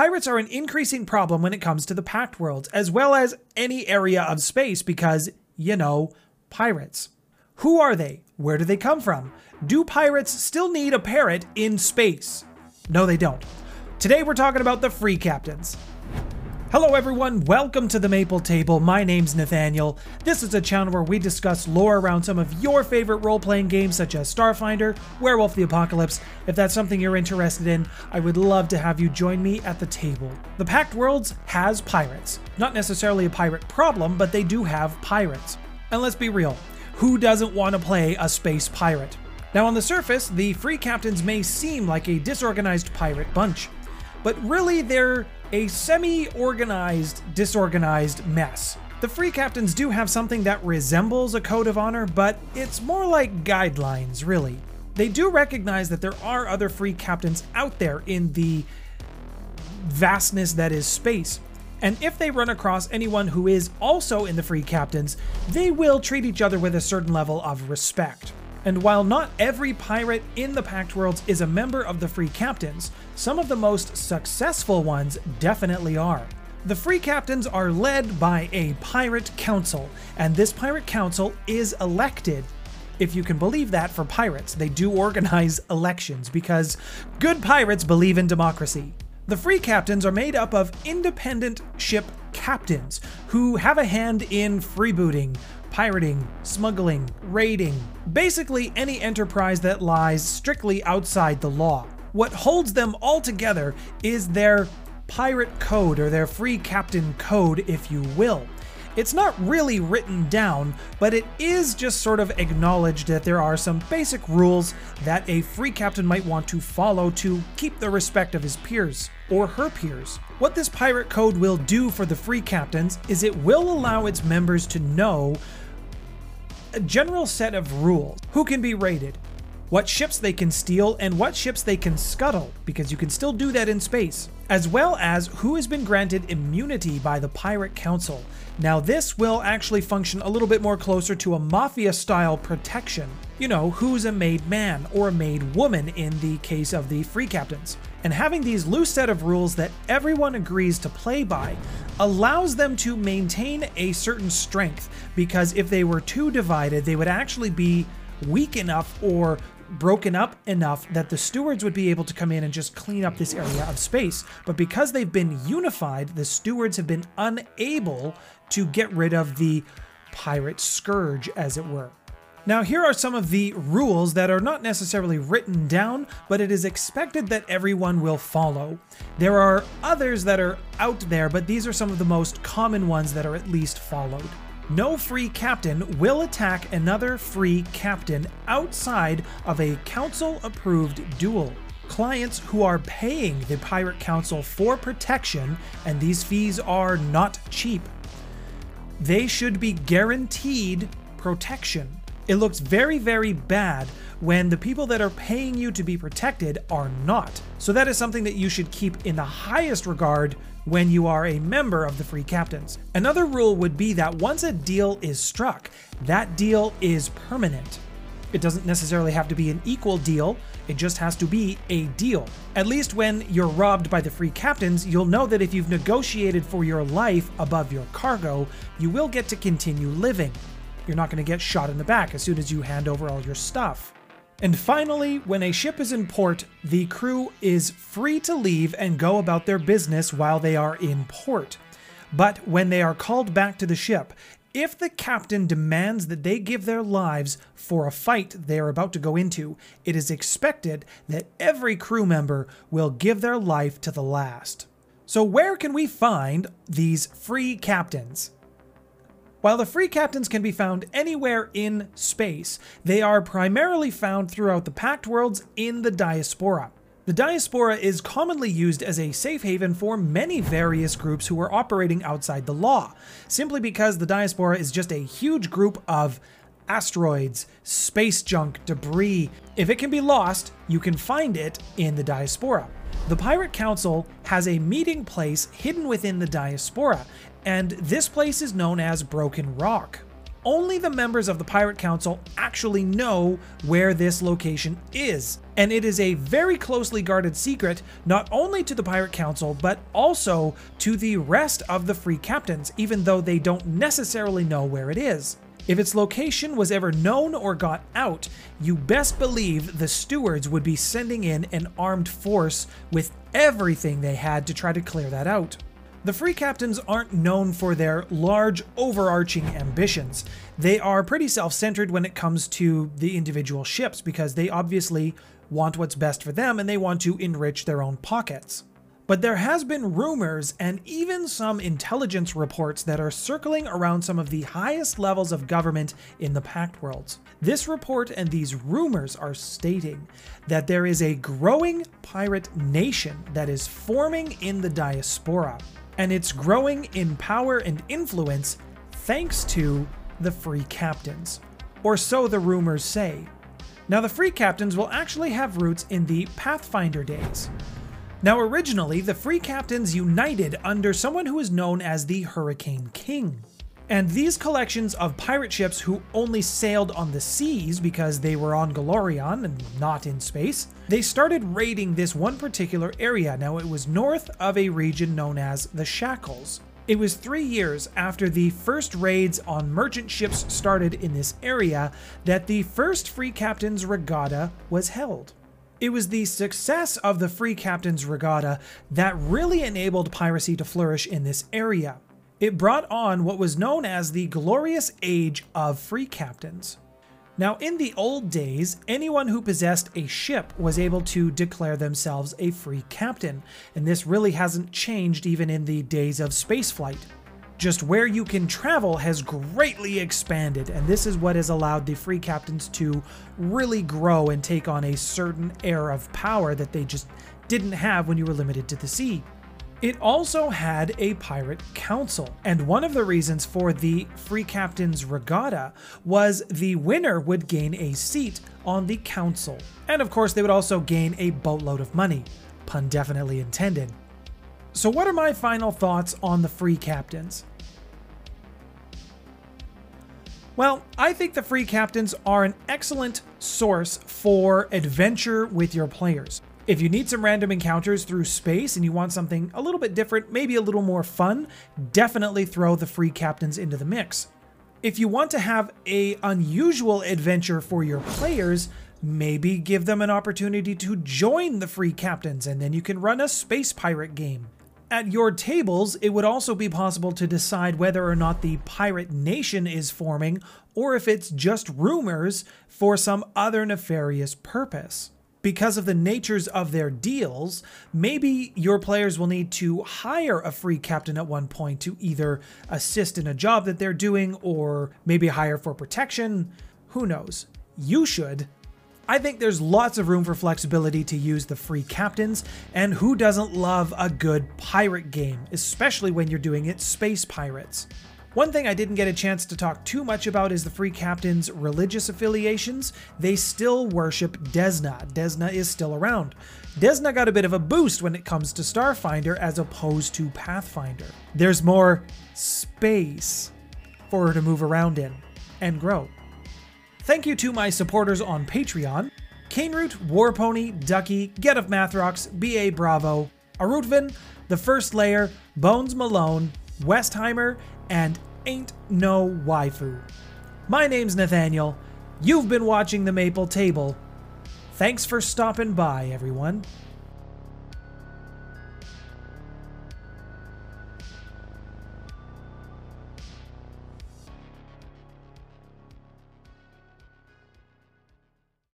pirates are an increasing problem when it comes to the Pact Worlds, as well as any area of space because, you know, pirates. Who are they? Where do they come from? Do pirates still need a parrot in space? No, they don't. Today we're talking about the free captains. Hello everyone, welcome to the Maple Table. My name's Nathaniel. This is a channel where we discuss lore around some of your favorite role-playing games such as Starfinder, Werewolf the Apocalypse. If that's something you're interested in, I would love to have you join me at the table. The Pact Worlds has pirates. Not necessarily a pirate problem, but they do have pirates. And let's be real, who doesn't want to play a space pirate? Now on the surface, the free captains may seem like a disorganized pirate bunch, but really they're a semi-organized, disorganized mess. The free captains do have something that resembles a code of honor, but it's more like guidelines, really. They do recognize that there are other free captains out there in the vastness that is space. And if they run across anyone who is also in the free captains, they will treat each other with a certain level of respect. And while not every pirate in the Pact Worlds is a member of the Free Captains, some of the most successful ones definitely are. The Free Captains are led by a pirate council, and this pirate council is elected. If you can believe that for pirates, they do organize elections because good pirates believe in democracy. The free captains are made up of independent ship captains who have a hand in freebooting, pirating, smuggling, raiding, basically any enterprise that lies strictly outside the law. What holds them all together is their pirate code or their free captain code, if you will. It's not really written down, but it is just sort of acknowledged that there are some basic rules that a free captain might want to follow to keep the respect of his peers or her peers. What this pirate code will do for the free captains is it will allow its members to know a general set of rules. Who can be raided? What ships they can steal and what ships they can scuttle, because you can still do that in space, as well as who has been granted immunity by the Pirate Council. Now, this will actually function a little bit more closer to a mafia style protection. You know, who's a made man or a made woman in the case of the free captains. And having these loose set of rules that everyone agrees to play by allows them to maintain a certain strength, because if they were too divided, they would actually be weak enough or broken up enough that the stewards would be able to come in and just clean up this area of space. But because they've been unified, the stewards have been unable to get rid of the pirate scourge, as it were. Now, here are some of the rules that are not necessarily written down, but it is expected that everyone will follow. There are others that are out there, but these are some of the most common ones that are at least followed no free captain will attack another free captain outside of a council approved duel. Clients who are paying the Pirate Council for protection, and these fees are not cheap, they should be guaranteed protection. It looks very, very bad when the people that are paying you to be protected are not. So that is something that you should keep in the highest regard when you are a member of the Free Captains. Another rule would be that once a deal is struck, that deal is permanent. It doesn't necessarily have to be an equal deal, it just has to be a deal. At least when you're robbed by the free captains, you'll know that if you've negotiated for your life above your cargo, you will get to continue living. You're not going to get shot in the back as soon as you hand over all your stuff. And finally, when a ship is in port, the crew is free to leave and go about their business while they are in port. But when they are called back to the ship, if the captain demands that they give their lives for a fight they are about to go into, it is expected that every crew member will give their life to the last. So, where can we find these free captains? While the free captains can be found anywhere in space, they are primarily found throughout the Pact worlds in the Diaspora. The Diaspora is commonly used as a safe haven for many various groups who are operating outside the law, simply because the Diaspora is just a huge group of asteroids, space junk, debris. If it can be lost, you can find it in the Diaspora. The Pirate Council has a meeting place hidden within the Diaspora, and this place is known as Broken Rock. only the members of the Pirate Council actually know where this location is. And it is a very closely guarded secret, not only to the Pirate Council, but also to the rest of the free captains, even though they don't necessarily know where it is. If its location was ever known or got out, you best believe the stewards would be sending in an armed force with everything they had to try to clear that out. The free captains aren't known for their large, overarching ambitions. They are pretty self centered when it comes to the individual ships because they obviously want what's best for them and they want to enrich their own pockets. But there has been rumors and even some intelligence reports that are circling around some of the highest levels of government in the Pact Worlds. This report and these rumors are stating that there is a growing pirate nation that is forming in the diaspora and it's growing in power and influence thanks to the Free Captains. Or so the rumors say. Now, the Free Captains will actually have roots in the Pathfinder days. Now, originally, the Free Captains united under someone who is known as the Hurricane King. And these collections of pirate ships who only sailed on the seas because they were on Golarion and not in space, they started raiding this one particular area. Now it was north of a region known as the Shackles. It was three years after the first raids on merchant ships started in this area that the first Free Captains Regatta was held. It was the success of the Free Captains Regatta that really enabled piracy to flourish in this area it brought on what was known as the glorious age of free captains. Now, in the old days, anyone who possessed a ship was able to declare themselves a free captain, and this really hasn't changed even in the days of spaceflight. Just where you can travel has greatly expanded, and this is what has allowed the free captains to really grow and take on a certain air of power that they just didn't have when you were limited to the sea. It also had a pirate council, and one of the reasons for the Free Captain's Regatta was the winner would gain a seat on the council. And of course, they would also gain a boatload of money. Pun definitely intended. So, what are my final thoughts on the Free Captains? Well, I think the free captains are an excellent source for adventure with your players. If you need some random encounters through space and you want something a little bit different, maybe a little more fun, definitely throw the free captains into the mix. If you want to have a unusual adventure for your players, maybe give them an opportunity to join the free captains and then you can run a space pirate game. At your tables, it would also be possible to decide whether or not the pirate nation is forming or if it's just rumors for some other nefarious purpose because of the natures of their deals, maybe your players will need to hire a free captain at one point to either assist in a job that they're doing or maybe hire for protection. Who knows? You should. I think there's lots of room for flexibility to use the free captains, and who doesn't love a good pirate game, especially when you're doing it space pirates? One thing I didn't get a chance to talk too much about is the Free Captain's religious affiliations. They still worship Desna. Desna is still around. Desna got a bit of a boost when it comes to Starfinder as opposed to Pathfinder. There's more space for her to move around in and grow. Thank you to my supporters on Patreon Caneroot, Warpony, Ducky, Get of Mathrox, BA Bravo, Arutvin, The First Layer, Bones Malone, Westheimer, and Ain't No Waifu. My name's Nathaniel. You've been watching The Maple Table. Thanks for stopping by, everyone.